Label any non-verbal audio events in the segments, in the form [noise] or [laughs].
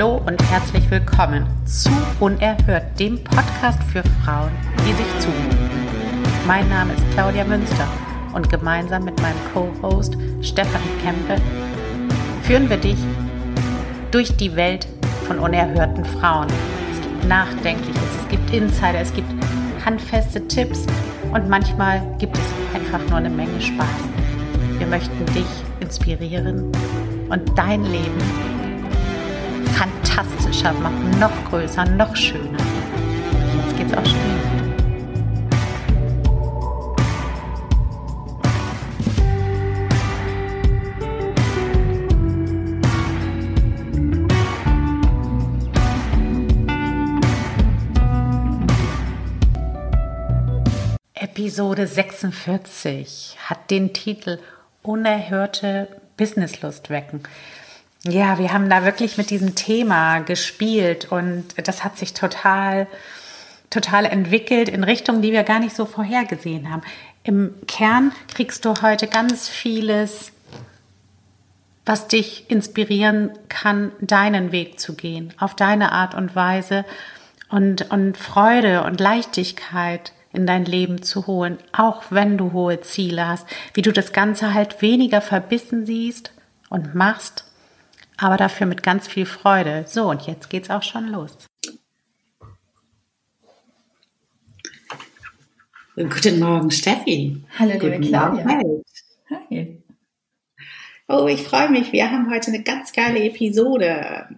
Hallo und herzlich willkommen zu Unerhört, dem Podcast für Frauen, die sich zumuten. Mein Name ist Claudia Münster und gemeinsam mit meinem Co-Host Stefanie Kempe führen wir dich durch die Welt von unerhörten Frauen. Es gibt Nachdenkliches, es gibt Insider, es gibt handfeste Tipps und manchmal gibt es einfach nur eine Menge Spaß. Wir möchten dich inspirieren und dein Leben fantastischer machen, noch größer, noch schöner. Jetzt geht's auch schon Episode 46 hat den Titel Unerhörte Businesslust wecken. Ja, wir haben da wirklich mit diesem Thema gespielt und das hat sich total, total entwickelt in Richtungen, die wir gar nicht so vorhergesehen haben. Im Kern kriegst du heute ganz vieles, was dich inspirieren kann, deinen Weg zu gehen, auf deine Art und Weise und, und Freude und Leichtigkeit in dein Leben zu holen, auch wenn du hohe Ziele hast, wie du das Ganze halt weniger verbissen siehst und machst aber dafür mit ganz viel Freude. So, und jetzt geht's auch schon los. Guten Morgen, Steffi. Hallo, liebe Guten Claudia. Morgen. Hi. Oh, ich freue mich. Wir haben heute eine ganz geile Episode.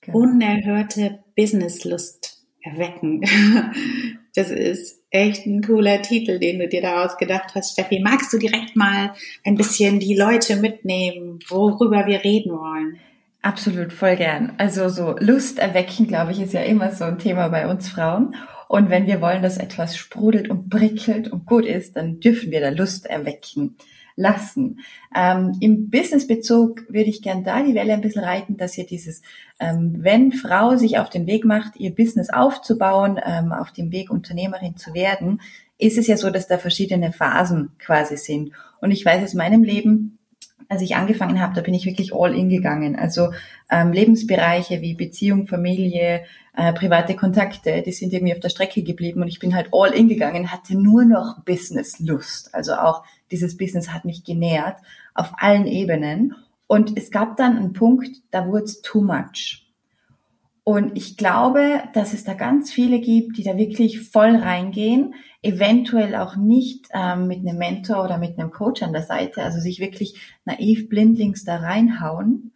Genau. Unerhörte Businesslust erwecken. [laughs] Das ist echt ein cooler Titel, den du dir da ausgedacht hast, Steffi. Magst du direkt mal ein bisschen die Leute mitnehmen, worüber wir reden wollen? Absolut, voll gern. Also so Lust erwecken, glaube ich, ist ja immer so ein Thema bei uns Frauen. Und wenn wir wollen, dass etwas sprudelt und prickelt und gut ist, dann dürfen wir da Lust erwecken lassen. Ähm, Im Businessbezug würde ich gern da die Welle ein bisschen reiten, dass ihr dieses, ähm, wenn Frau sich auf den Weg macht, ihr Business aufzubauen, ähm, auf dem Weg Unternehmerin zu werden, ist es ja so, dass da verschiedene Phasen quasi sind. Und ich weiß aus meinem Leben, als ich angefangen habe, da bin ich wirklich all in gegangen. Also ähm, Lebensbereiche wie Beziehung, Familie, äh, private Kontakte, die sind irgendwie auf der Strecke geblieben und ich bin halt all in gegangen, hatte nur noch Business-Lust. Also auch dieses Business hat mich genährt auf allen Ebenen. Und es gab dann einen Punkt, da wurde es too much. Und ich glaube, dass es da ganz viele gibt, die da wirklich voll reingehen, eventuell auch nicht ähm, mit einem Mentor oder mit einem Coach an der Seite, also sich wirklich naiv blindlings da reinhauen.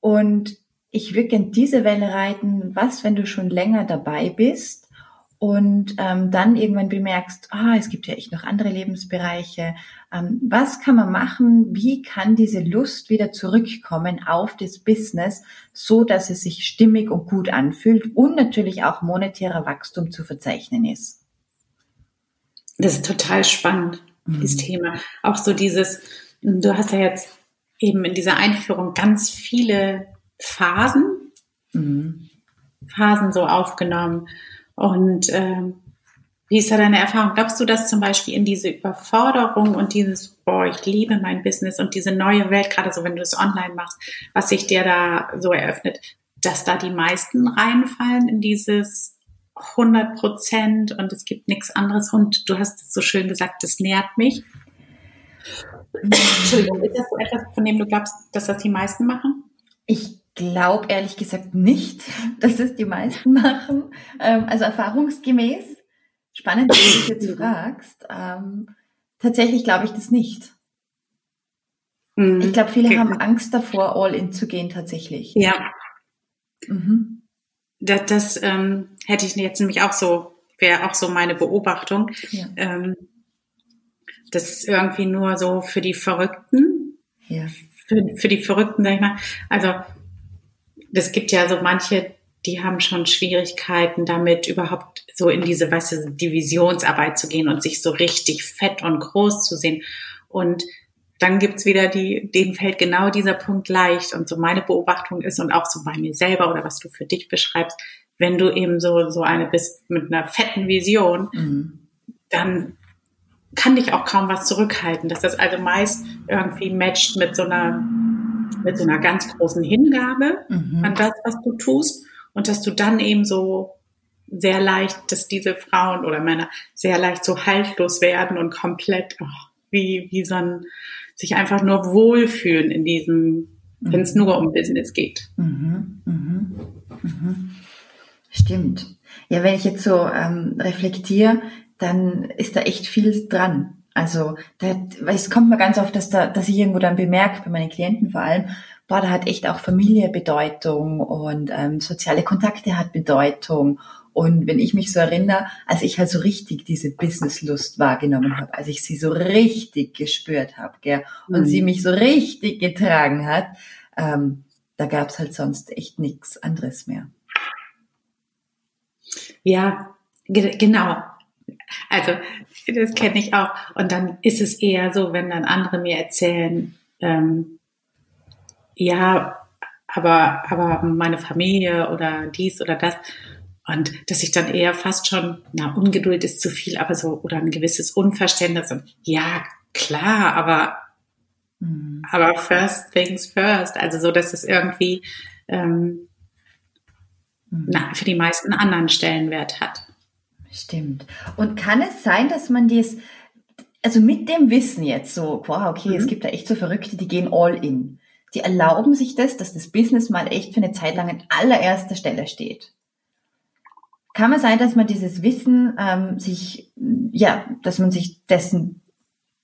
Und ich würde gerne diese Welle reiten, was, wenn du schon länger dabei bist und ähm, dann irgendwann bemerkst, ah, es gibt ja echt noch andere Lebensbereiche. Ähm, was kann man machen? Wie kann diese Lust wieder zurückkommen auf das Business, so dass es sich stimmig und gut anfühlt und natürlich auch monetärer Wachstum zu verzeichnen ist? Das ist total spannend, mhm. dieses Thema. Auch so dieses, du hast ja jetzt eben in dieser Einführung ganz viele Phasen, mhm. Phasen so aufgenommen. Und ähm, wie ist da deine Erfahrung? Glaubst du, dass zum Beispiel in diese Überforderung und dieses, boah, ich liebe mein Business und diese neue Welt, gerade so, wenn du es online machst, was sich dir da so eröffnet, dass da die meisten reinfallen in dieses 100 Prozent und es gibt nichts anderes und du hast es so schön gesagt, das nährt mich. Entschuldigung, ist das so etwas, von dem du glaubst, dass das die meisten machen? Ich glaube ehrlich gesagt nicht, [laughs] dass es die meisten machen. Ähm, also erfahrungsgemäß, spannend, dass du dich jetzt [laughs] fragst, ähm, tatsächlich glaube ich das nicht. Mhm. Ich glaube, viele okay. haben Angst davor, all in zu gehen tatsächlich. Ja. Mhm. Das, das ähm, hätte ich jetzt nämlich auch so, wäre auch so meine Beobachtung. Ja. Ähm, das ist irgendwie nur so für die Verrückten. Ja. Für, für die Verrückten, sag ich mal. Also es gibt ja so manche, die haben schon Schwierigkeiten damit, überhaupt so in diese, weißt du, Divisionsarbeit zu gehen und sich so richtig fett und groß zu sehen. Und dann gibt's wieder die, denen fällt genau dieser Punkt leicht. Und so meine Beobachtung ist und auch so bei mir selber oder was du für dich beschreibst, wenn du eben so, so eine bist mit einer fetten Vision, mhm. dann kann dich auch kaum was zurückhalten, dass das also meist irgendwie matcht mit so einer mit so einer ganz großen Hingabe mhm. an das, was du tust und dass du dann eben so sehr leicht, dass diese Frauen oder Männer sehr leicht so haltlos werden und komplett oh, wie, wie so ein, sich einfach nur wohlfühlen in diesem, mhm. wenn es nur um Business geht. Mhm. Mhm. mhm. Stimmt. Ja, wenn ich jetzt so ähm, reflektiere, dann ist da echt viel dran. Also da, es kommt mir ganz oft, dass, da, dass ich irgendwo dann bemerke, bei meinen Klienten vor allem, boah, da hat echt auch Familie Bedeutung und ähm, soziale Kontakte hat Bedeutung. Und wenn ich mich so erinnere, als ich halt so richtig diese Businesslust wahrgenommen habe, als ich sie so richtig gespürt habe, gell, und mhm. sie mich so richtig getragen hat, ähm, da gab's halt sonst echt nichts anderes mehr. Ja, genau. Also das kenne ich auch. Und dann ist es eher so, wenn dann andere mir erzählen, ähm, ja, aber, aber meine Familie oder dies oder das. Und dass ich dann eher fast schon, na, Ungeduld ist zu viel, aber so, oder ein gewisses Unverständnis. Und ja, klar, aber, mhm. aber first things first. Also so, dass es irgendwie, ähm, mhm. na, für die meisten anderen Stellenwert hat. Stimmt. Und kann es sein, dass man dies, also mit dem Wissen jetzt so, wow, okay, mhm. es gibt da echt so Verrückte, die gehen all in. Die erlauben sich das, dass das Business mal echt für eine Zeit lang an allererster Stelle steht. Kann man sein, dass man dieses Wissen ähm, sich, ja, dass man sich dessen,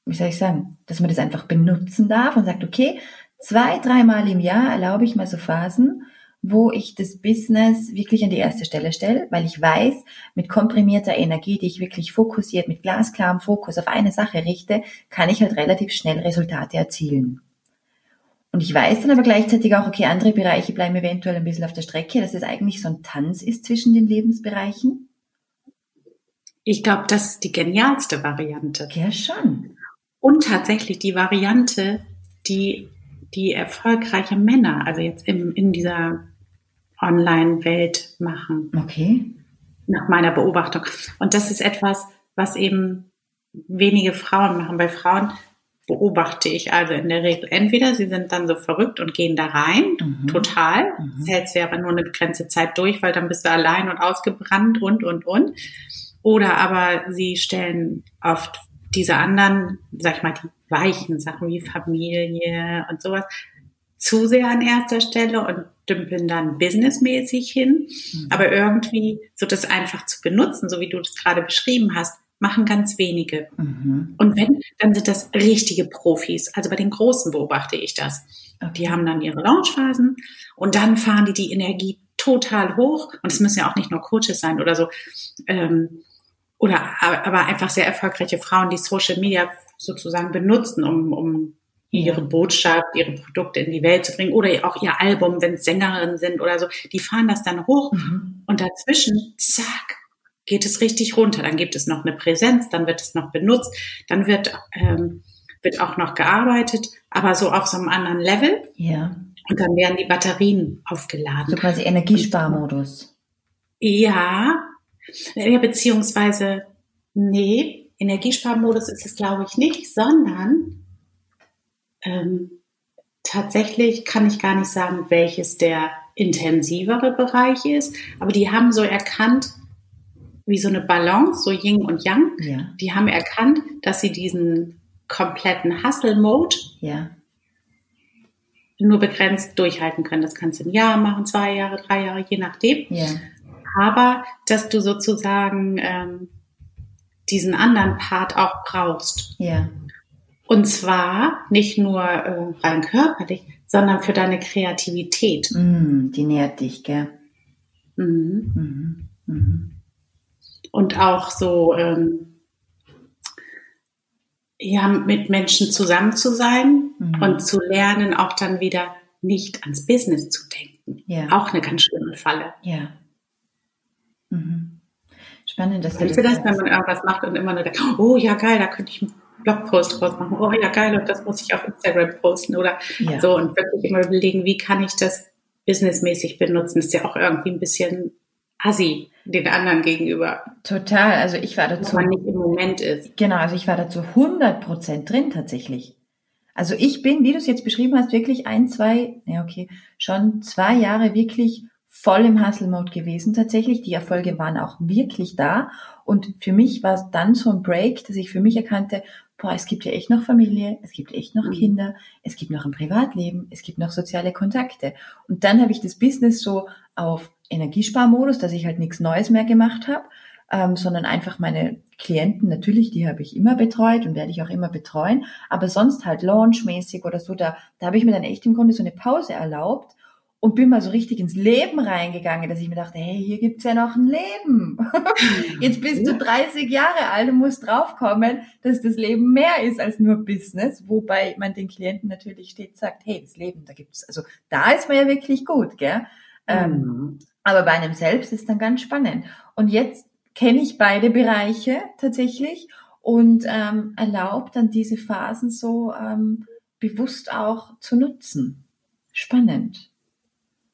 wie soll ich sagen, dass man das einfach benutzen darf und sagt, okay, zwei, dreimal im Jahr erlaube ich mal so Phasen, wo ich das Business wirklich an die erste Stelle stelle, weil ich weiß, mit komprimierter Energie, die ich wirklich fokussiert, mit glasklarem Fokus auf eine Sache richte, kann ich halt relativ schnell Resultate erzielen. Und ich weiß dann aber gleichzeitig auch, okay, andere Bereiche bleiben eventuell ein bisschen auf der Strecke, dass es eigentlich so ein Tanz ist zwischen den Lebensbereichen. Ich glaube, das ist die genialste Variante. Ja, schon. Und tatsächlich die Variante, die die erfolgreiche Männer, also jetzt im, in dieser Online-Welt machen. Okay. Nach meiner Beobachtung. Und das ist etwas, was eben wenige Frauen machen. Bei Frauen beobachte ich also in der Regel entweder sie sind dann so verrückt und gehen da rein, mhm. total, mhm. das hält sie aber nur eine begrenzte Zeit durch, weil dann bist du allein und ausgebrannt und, und, und. Oder aber sie stellen oft diese anderen, sag ich mal, die weichen Sachen wie Familie und sowas zu sehr an erster Stelle und dümpeln dann businessmäßig hin. Mhm. Aber irgendwie so das einfach zu benutzen, so wie du das gerade beschrieben hast, machen ganz wenige. Mhm. Und wenn, dann sind das richtige Profis. Also bei den Großen beobachte ich das. Die haben dann ihre Launchphasen und dann fahren die die Energie total hoch. Und es müssen ja auch nicht nur Coaches sein oder so. Ähm, oder aber einfach sehr erfolgreiche Frauen, die Social Media sozusagen benutzen, um, um ihre Botschaft, ihre Produkte in die Welt zu bringen oder auch ihr Album, wenn es Sängerinnen sind oder so, die fahren das dann hoch mhm. und dazwischen, zack, geht es richtig runter. Dann gibt es noch eine Präsenz, dann wird es noch benutzt, dann wird, ähm, wird auch noch gearbeitet, aber so auf so einem anderen Level. Ja. Und dann werden die Batterien aufgeladen. So quasi Energiesparmodus. Ja, ja beziehungsweise, nee, Energiesparmodus ist es, glaube ich, nicht, sondern ähm, tatsächlich kann ich gar nicht sagen, welches der intensivere Bereich ist, aber die haben so erkannt, wie so eine Balance, so Yin und Yang. Ja. Die haben erkannt, dass sie diesen kompletten Hustle-Mode ja. nur begrenzt durchhalten können. Das kannst du ein Jahr machen, zwei Jahre, drei Jahre, je nachdem. Ja. Aber dass du sozusagen ähm, diesen anderen Part auch brauchst. Ja. Und zwar nicht nur äh, rein körperlich, sondern für deine Kreativität. Mm, die nährt dich, gell? Mhm. Mhm. Mhm. Und auch so, ähm, ja, mit Menschen zusammen zu sein mhm. und zu lernen, auch dann wieder nicht ans Business zu denken. Ja. Auch eine ganz schlimme Falle. Ja. Mhm. Spannend, dass Kennst du das, wenn man irgendwas macht und immer nur denkt, oh ja geil, da könnte ich Blogpost draus machen. Oh ja geil, und das muss ich auf Instagram posten oder ja. so und wirklich immer überlegen, wie kann ich das businessmäßig benutzen? Ist ja auch irgendwie ein bisschen assi den anderen gegenüber. Total, also ich war dazu. Wo man nicht im Moment ist. Genau, also ich war dazu 100 Prozent drin tatsächlich. Also ich bin, wie du es jetzt beschrieben hast, wirklich ein, zwei, ja okay, schon zwei Jahre wirklich voll im Hustle-Mode gewesen tatsächlich. Die Erfolge waren auch wirklich da. Und für mich war es dann so ein Break, dass ich für mich erkannte, boah, es gibt ja echt noch Familie, es gibt echt noch mhm. Kinder, es gibt noch ein Privatleben, es gibt noch soziale Kontakte. Und dann habe ich das Business so auf Energiesparmodus, dass ich halt nichts Neues mehr gemacht habe, ähm, sondern einfach meine Klienten, natürlich, die habe ich immer betreut und werde ich auch immer betreuen, aber sonst halt launchmäßig oder so, da, da habe ich mir dann echt im Grunde so eine Pause erlaubt und bin mal so richtig ins Leben reingegangen, dass ich mir dachte, hey, hier gibt's ja noch ein Leben. [laughs] Jetzt bist du 30 Jahre alt und musst draufkommen, dass das Leben mehr ist als nur Business, wobei man den Klienten natürlich stets sagt, hey, das Leben, da gibt's, also da ist man ja wirklich gut, gell? Ähm, mhm. Ähm, aber bei einem selbst ist dann ganz spannend. Und jetzt kenne ich beide Bereiche tatsächlich und ähm, erlaubt dann diese Phasen so ähm, bewusst auch zu nutzen. Spannend.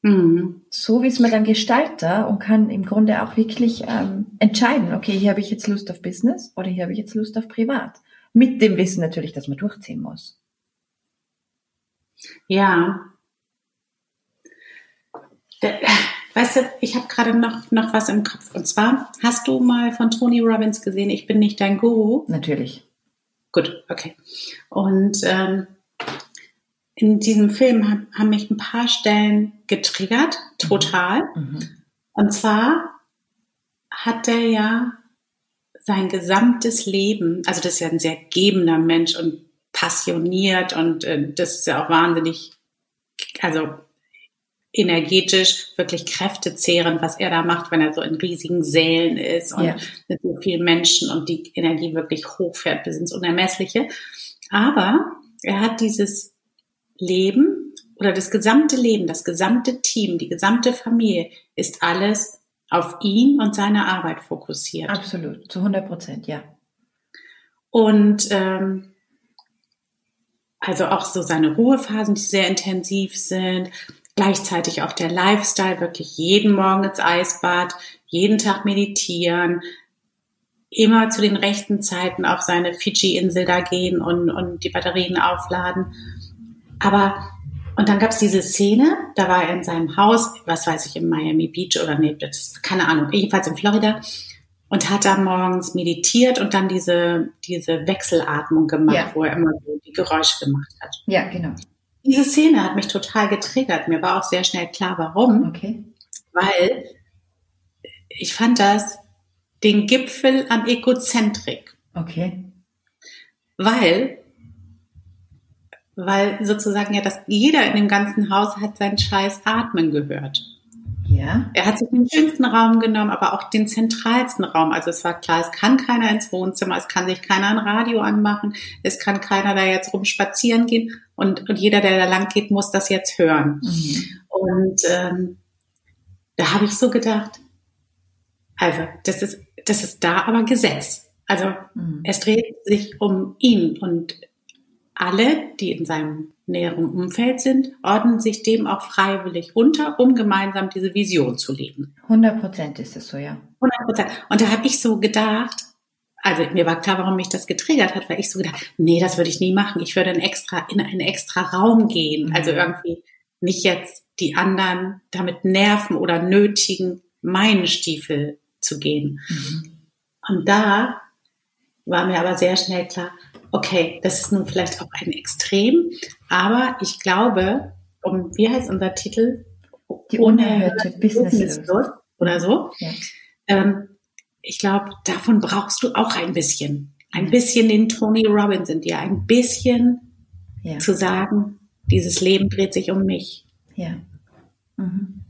Mhm. So wie es man dann Gestalter und kann im Grunde auch wirklich ähm, entscheiden, okay, hier habe ich jetzt Lust auf Business oder hier habe ich jetzt Lust auf Privat. Mit dem Wissen natürlich, dass man durchziehen muss. Ja. Weißt du, ich habe gerade noch, noch was im Kopf. Und zwar, hast du mal von Tony Robbins gesehen, ich bin nicht dein Guru? Natürlich. Gut, okay. Und ähm, in diesem Film haben mich ein paar Stellen getriggert, total. Mhm. Und zwar hat er ja sein gesamtes Leben, also das ist ja ein sehr gebender Mensch und passioniert und äh, das ist ja auch wahnsinnig, also energetisch wirklich kräftezehrend, was er da macht, wenn er so in riesigen Sälen ist und ja. mit so vielen Menschen und die Energie wirklich hochfährt bis ins Unermessliche. Aber er hat dieses Leben oder das gesamte Leben, das gesamte Team, die gesamte Familie ist alles auf ihn und seine Arbeit fokussiert. Absolut, zu 100 Prozent, ja. Und ähm, also auch so seine Ruhephasen, die sehr intensiv sind. Gleichzeitig auch der Lifestyle, wirklich jeden Morgen ins Eisbad, jeden Tag meditieren, immer zu den rechten Zeiten auf seine Fidschi-Insel da gehen und, und die Batterien aufladen. Aber, und dann gab es diese Szene, da war er in seinem Haus, was weiß ich, in Miami Beach oder nee, das, keine Ahnung, jedenfalls in Florida und hat da morgens meditiert und dann diese, diese Wechselatmung gemacht, ja. wo er immer so die Geräusche gemacht hat. Ja, genau. Diese Szene hat mich total getriggert. Mir war auch sehr schnell klar, warum. Okay. Weil ich fand das den Gipfel an Egozentrik. Okay. Weil weil sozusagen ja das jeder in dem ganzen Haus hat seinen Scheiß Atmen gehört. Ja. Er hat sich den schönsten Raum genommen, aber auch den zentralsten Raum. Also es war klar, es kann keiner ins Wohnzimmer, es kann sich keiner ein Radio anmachen, es kann keiner da jetzt rum spazieren gehen und, und jeder, der da lang geht, muss das jetzt hören. Mhm. Und ähm, da habe ich so gedacht, also das ist, das ist da aber Gesetz. Also mhm. es dreht sich um ihn und alle, die in seinem näheren Umfeld sind, ordnen sich dem auch freiwillig unter, um gemeinsam diese Vision zu leben. 100 Prozent ist es so, ja. 100 Prozent. Und da habe ich so gedacht, also mir war klar, warum mich das getriggert hat, weil ich so gedacht, nee, das würde ich nie machen. Ich würde in, extra, in einen extra Raum gehen. Mhm. Also irgendwie nicht jetzt die anderen damit nerven oder nötigen, meinen Stiefel zu gehen. Mhm. Und da war mir aber sehr schnell klar, okay, das ist nun vielleicht auch ein Extrem, aber ich glaube, um, wie heißt unser Titel? Die unerhörte Business oder so. Ja. Ähm, ich glaube, davon brauchst du auch ein bisschen. Ein bisschen den Tony Robbins in dir, ein bisschen ja. zu sagen, dieses Leben dreht sich um mich. Ja. Mhm.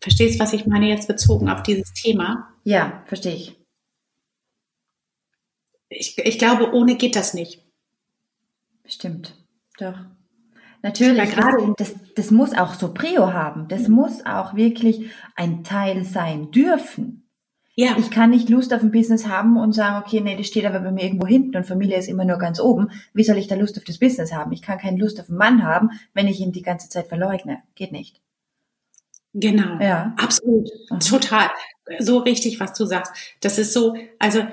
Verstehst, du, was ich meine jetzt bezogen auf dieses Thema? Ja, verstehe ich ich, ich glaube, ohne geht das nicht. Stimmt, doch. Natürlich, gerade das, das muss auch so Prio haben. Das muss auch wirklich ein Teil sein dürfen. Ja. Ich kann nicht Lust auf ein Business haben und sagen, okay, nee, das steht aber bei mir irgendwo hinten und Familie ist immer nur ganz oben. Wie soll ich da Lust auf das Business haben? Ich kann keine Lust auf einen Mann haben, wenn ich ihn die ganze Zeit verleugne. Geht nicht. Genau. Ja. Absolut. Mhm. Total. So richtig, was du sagst. Das ist so, also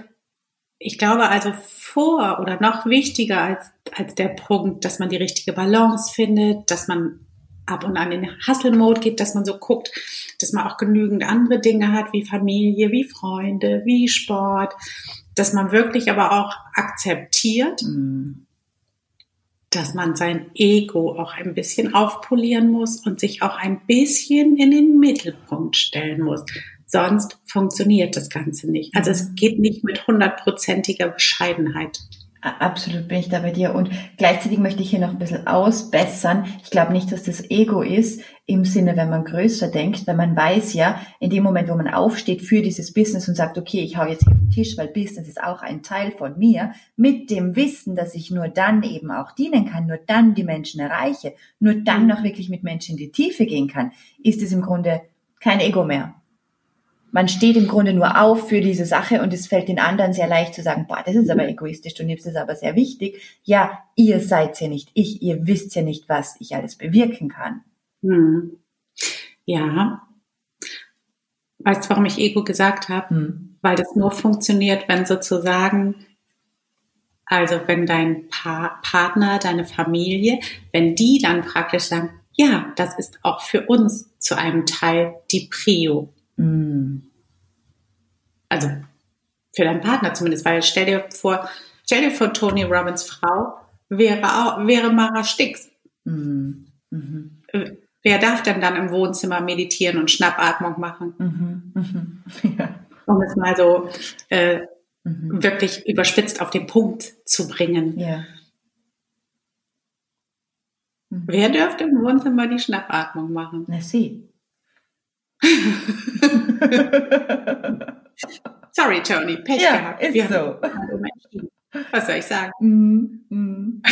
ich glaube also vor oder noch wichtiger als, als der Punkt, dass man die richtige Balance findet, dass man ab und an in Hustle-Mode geht, dass man so guckt, dass man auch genügend andere Dinge hat, wie Familie, wie Freunde, wie Sport, dass man wirklich aber auch akzeptiert, mhm. dass man sein Ego auch ein bisschen aufpolieren muss und sich auch ein bisschen in den Mittelpunkt stellen muss. Sonst funktioniert das Ganze nicht. Also es mhm. geht nicht mit hundertprozentiger Bescheidenheit. Absolut bin ich da bei dir. Und gleichzeitig möchte ich hier noch ein bisschen ausbessern. Ich glaube nicht, dass das Ego ist, im Sinne, wenn man größer denkt, weil man weiß ja, in dem Moment, wo man aufsteht für dieses Business und sagt, okay, ich hau jetzt hier auf den Tisch, weil Business ist auch ein Teil von mir, mit dem Wissen, dass ich nur dann eben auch dienen kann, nur dann die Menschen erreiche, nur dann mhm. noch wirklich mit Menschen in die Tiefe gehen kann, ist es im Grunde kein Ego mehr man steht im Grunde nur auf für diese Sache und es fällt den anderen sehr leicht zu sagen, boah, das ist aber egoistisch, du nimmst es aber sehr wichtig. Ja, ihr seid ja nicht ich, ihr wisst ja nicht, was ich alles bewirken kann. Hm. Ja. Weißt du, warum ich Ego gesagt habe? Hm. Weil das nur funktioniert, wenn sozusagen, also wenn dein pa Partner, deine Familie, wenn die dann praktisch sagen, ja, das ist auch für uns zu einem Teil die Prio. Mhm. Also für deinen Partner zumindest, weil stell dir vor, stell dir vor, Tony Robbins Frau wäre auch, wäre Mara Stix. Mhm. Mhm. Wer darf denn dann im Wohnzimmer meditieren und Schnappatmung machen? Mhm. mhm. [laughs] Ja. Um es mal so äh, mhm. wirklich überspitzt auf den Punkt zu bringen. Ja. Wer dürfte im Wohnzimmer die Schnappatmung machen? Na, sie. [laughs] Sorry, Tony, Pech ja, gehabt. Ist Wir so. Was soll ich sagen? Mm, mm.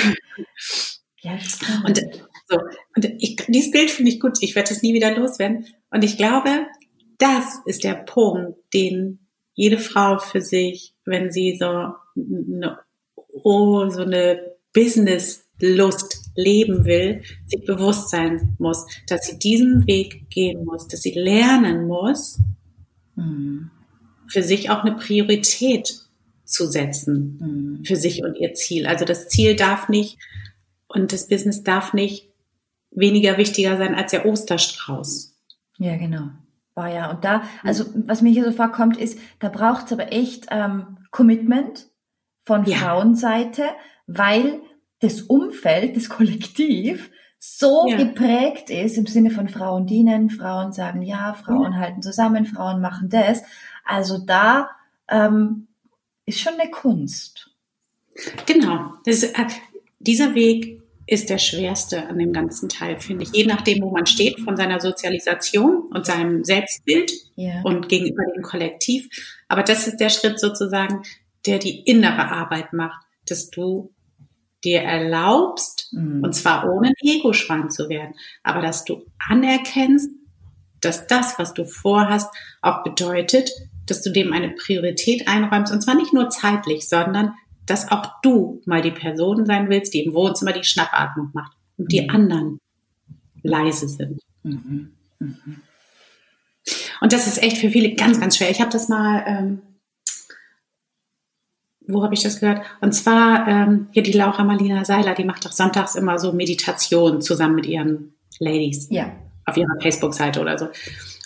Ja, stimmt. Und, so, und ich, dieses Bild finde ich gut. Ich werde es nie wieder loswerden. Und ich glaube, das ist der Punkt, den jede Frau für sich, wenn sie so eine, oh, so eine Business-Lust leben will, sich bewusst sein muss, dass sie diesen Weg gehen muss, dass sie lernen muss, mhm. für sich auch eine Priorität zu setzen, mhm. für sich und ihr Ziel. Also das Ziel darf nicht und das Business darf nicht weniger wichtiger sein als der Osterstrauß. Ja, genau. War ja. Und da, also was mir hier so vorkommt, ist, da braucht es aber echt ähm, Commitment von ja. Frauenseite, weil das Umfeld, das Kollektiv so ja. geprägt ist im Sinne von Frauen dienen, Frauen sagen ja, Frauen ja. halten zusammen, Frauen machen das. Also da ähm, ist schon eine Kunst. Genau. Das, äh, dieser Weg ist der schwerste an dem ganzen Teil, finde ich. Je nachdem, wo man steht, von seiner Sozialisation und seinem Selbstbild ja. und gegenüber dem Kollektiv. Aber das ist der Schritt sozusagen, der die innere Arbeit macht, dass du dir erlaubst, mhm. und zwar ohne Ego-Schwein zu werden, aber dass du anerkennst, dass das, was du vorhast, auch bedeutet, dass du dem eine Priorität einräumst, und zwar nicht nur zeitlich, sondern dass auch du mal die Person sein willst, die im Wohnzimmer die Schnappatmung macht und die mhm. anderen leise sind. Mhm. mhm. Und das ist echt für viele ganz, ganz schwer. Ich habe das mal ähm, wo habe ich das gehört? Und zwar ähm, hier die Laura Marlina Seiler, die macht doch sonntags immer so Meditation zusammen mit ihren Ladies. Ja. Auf ihrer Facebook-Seite oder so.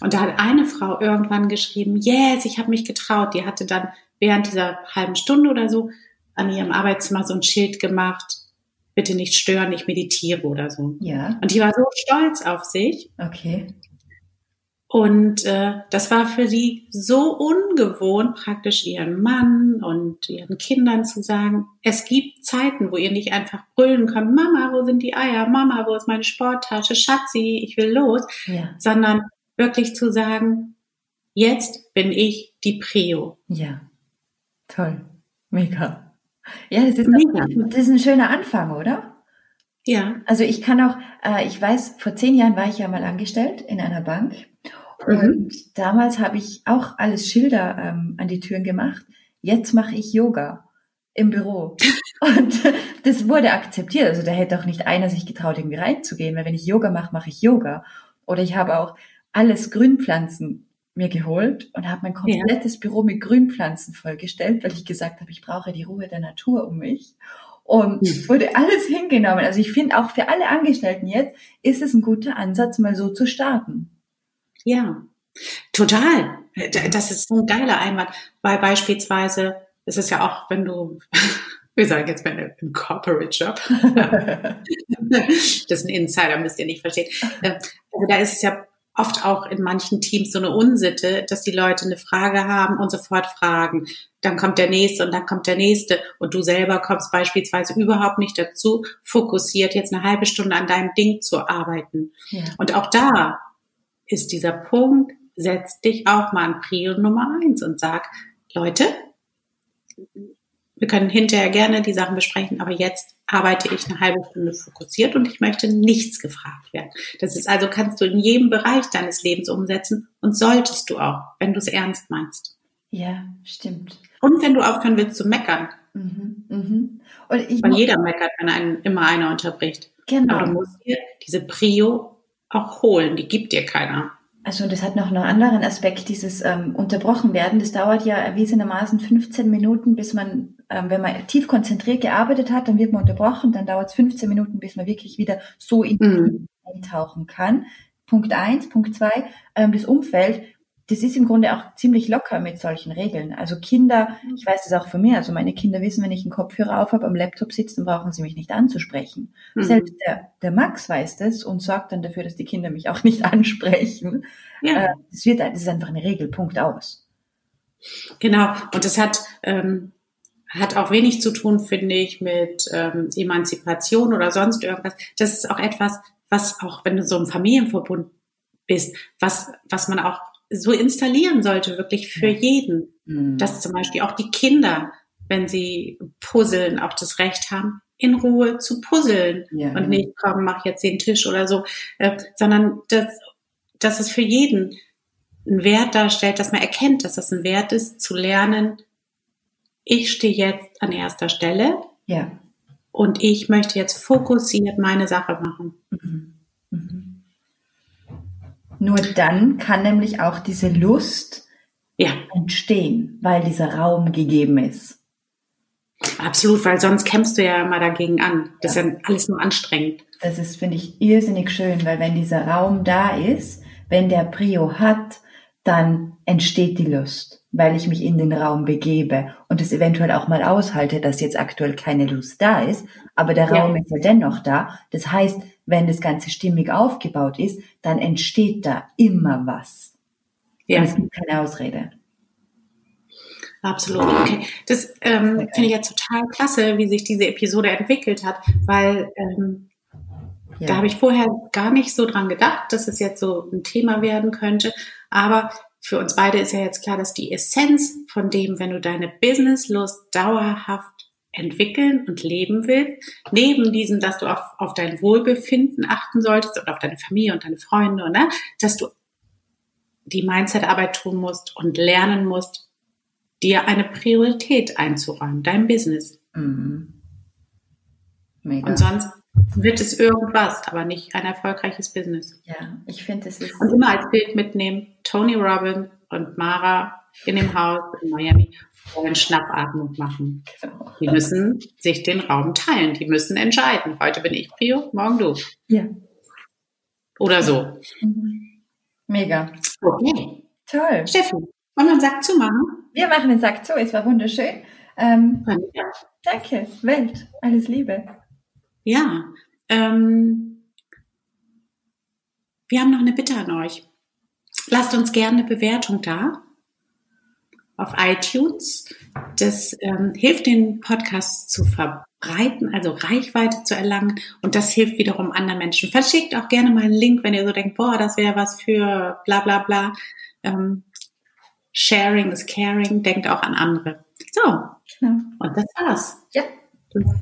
Und da hat eine Frau irgendwann geschrieben, yes, ich habe mich getraut. Die hatte dann während dieser halben Stunde oder so an ihrem Arbeitszimmer so ein Schild gemacht, bitte nicht stören, ich meditiere oder so. Ja. Und die war so stolz auf sich. Okay. Und äh, das war für sie so ungewohnt, praktisch ihren Mann und ihren Kindern zu sagen, es gibt Zeiten, wo ihr nicht einfach brüllen könnt, Mama, wo sind die Eier? Mama, wo ist meine Sporttasche? Schatzi, ich will los. Ja. Sondern wirklich zu sagen, jetzt bin ich die Prio. Ja, toll. Mega. Ja, das ist, Mega. das ist ein schöner Anfang, oder? Ja. Also ich kann auch, äh, ich weiß, vor zehn Jahren war ich ja mal angestellt in einer Bank Mhm. Und damals habe ich auch alles Schilder ähm, an die Türen gemacht. Jetzt mache ich Yoga im Büro. [laughs] Und das wurde akzeptiert. Also da hätte auch nicht einer sich getraut, irgendwie reinzugehen, weil wenn ich Yoga mache, mache ich Yoga. Oder ich habe auch alles Grünpflanzen mir geholt und habe mein komplettes ja. Büro mit Grünpflanzen vollgestellt, weil ich gesagt habe, ich brauche die Ruhe der Natur um mich. Und mhm. wurde alles hingenommen. Also ich finde auch für alle Angestellten jetzt ist es ein guter Ansatz, mal so zu starten. Ja, total. Das ist so ein geiler Einwand, weil beispielsweise, es ist ja auch, wenn du, [laughs] wir sagen jetzt mal im Corporate Job, [laughs] das ist ein Insider, müsst ihr nicht verstehen. Also da ist es ja oft auch in manchen Teams so eine Unsitte, dass die Leute eine Frage haben und sofort fragen. Dann kommt der nächste und dann kommt der nächste und du selber kommst beispielsweise überhaupt nicht dazu, fokussiert jetzt eine halbe Stunde an deinem Ding zu arbeiten. Ja. Und auch da ist dieser Punkt, setz dich auch mal an Prio Nummer eins und sag, Leute, wir können hinterher gerne die Sachen besprechen, aber jetzt arbeite ich eine halbe Stunde fokussiert und ich möchte nichts gefragt werden. Das ist also, kannst du in jedem Bereich deines Lebens umsetzen und solltest du auch, wenn du es ernst meinst. Ja, stimmt. Und wenn du aufhören willst zu meckern. Mhm, mhm. Und ich Weil jeder meckert, wenn einen immer einer unterbricht. Genau. Aber du musst dir diese Prio auch holen, die gibt dir keiner. Also das hat noch einen anderen Aspekt, dieses ähm, unterbrochen werden. Das dauert ja erwiesenermaßen 15 Minuten, bis man, ähm, wenn man tief konzentriert gearbeitet hat, dann wird man unterbrochen, dann dauert es 15 Minuten, bis man wirklich wieder so in mhm. eintauchen kann. Punkt eins, Punkt zwei, ähm, das Umfeld das ist im Grunde auch ziemlich locker mit solchen Regeln. Also Kinder, ich weiß das auch von mir, also meine Kinder wissen, wenn ich einen Kopfhörer auf habe, am Laptop sitze, dann brauchen sie mich nicht anzusprechen. Mhm. Selbst der, der Max weiß das und sorgt dann dafür, dass die Kinder mich auch nicht [laughs] ansprechen. Ja. Äh, das, wird, das ist einfach eine Regel, Punkt aus. Genau, und das hat, ähm, hat auch wenig zu tun, finde ich, mit ähm, Emanzipation oder sonst irgendwas. Das ist auch etwas, was auch, wenn du so im Familienverbund bist, was, was man auch so installieren sollte, wirklich für jeden. Mhm. Dass zum Beispiel auch die Kinder, wenn sie puzzeln, auch das Recht haben, in Ruhe zu puzzeln ja, und nicht, komm, mach jetzt den Tisch oder so, äh, sondern dass, dass es für jeden einen Wert darstellt, dass man erkennt, dass das ein Wert ist, zu lernen, ich stehe jetzt an erster Stelle ja. und ich möchte jetzt fokussiert meine Sache machen. Mhm. Mhm. Nur dann kann nämlich auch diese Lust ja. entstehen, weil dieser Raum gegeben ist. Absolut, weil sonst kämpfst du ja immer dagegen an. Das ja. ist ja alles nur anstrengend. Das ist, finde ich, irrsinnig schön, weil wenn dieser Raum da ist, wenn der Prio hat, dann entsteht die Lust, weil ich mich in den Raum begebe und es eventuell auch mal aushalte, dass jetzt aktuell keine Lust da ist, aber der Raum ja. ist ja dennoch da. Das heißt, wenn das Ganze stimmig aufgebaut ist, dann entsteht da immer was. Ja. Und es gibt keine Ausrede. Absolut. Okay. Das ähm, finde ich jetzt total klasse, wie sich diese Episode entwickelt hat, weil ähm, ja. da habe ich vorher gar nicht so dran gedacht, dass es jetzt so ein Thema werden könnte. Aber für uns beide ist ja jetzt klar, dass die Essenz von dem, wenn du deine Businesslust dauerhaft entwickeln und leben willst, neben diesem, dass du auf, auf dein Wohlbefinden achten solltest und auf deine Familie und deine Freunde, ne? dass du die Mindset-Arbeit tun musst und lernen musst, dir eine Priorität einzuräumen, dein Business. Mhm. Mega. Und sonst wird es irgendwas, aber nicht ein erfolgreiches Business. Ja, ich finde es ist. Und immer als Bild mitnehmen, Tony Robbins und Mara in dem Haus in Miami wollen Schnappatmung machen. Die müssen sich den Raum teilen. Die müssen entscheiden. Heute bin ich Prio, morgen du. Ja. Oder so. Mhm. Mega. Okay. Toll. Steffi, wollen wir einen Sack zumachen? Wir machen den Sack zu. Es war wunderschön. Ähm, ja. Danke. Welt. Alles Liebe. Ja. Ähm, wir haben noch eine Bitte an euch. Lasst uns gerne eine Bewertung da auf iTunes. Das ähm, hilft den Podcast zu verbreiten, also Reichweite zu erlangen und das hilft wiederum anderen Menschen. Verschickt auch gerne mal einen Link, wenn ihr so denkt, boah, das wäre was für bla bla bla. Ähm, sharing is caring, denkt auch an andere. So, genau. und das war's. Ja.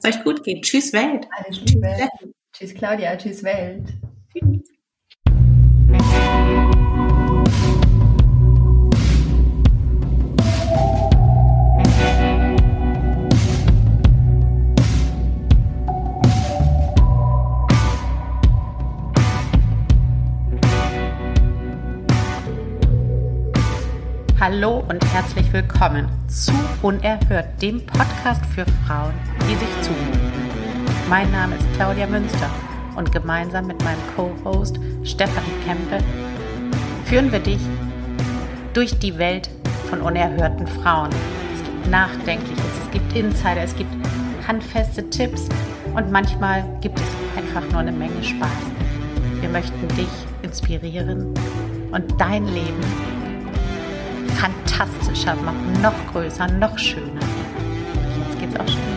Es euch gut gehen. Tschüss Welt. Alles Liebe. Tschüss Claudia, tschüss Welt. Tschüss. Hallo und herzlich willkommen zu Unerhört, dem Podcast für Frauen, die sich zumuten. Mein Name ist Claudia Münster und gemeinsam mit meinem Co-Host Stefanie Kempe führen wir dich durch die Welt von unerhörten Frauen. Es gibt Nachdenkliches, es gibt Insider, es gibt handfeste Tipps und manchmal gibt es einfach nur eine Menge Spaß. Wir möchten dich inspirieren und dein Leben fantastischer machen, noch größer, noch schöner. Jetzt geht's auch schon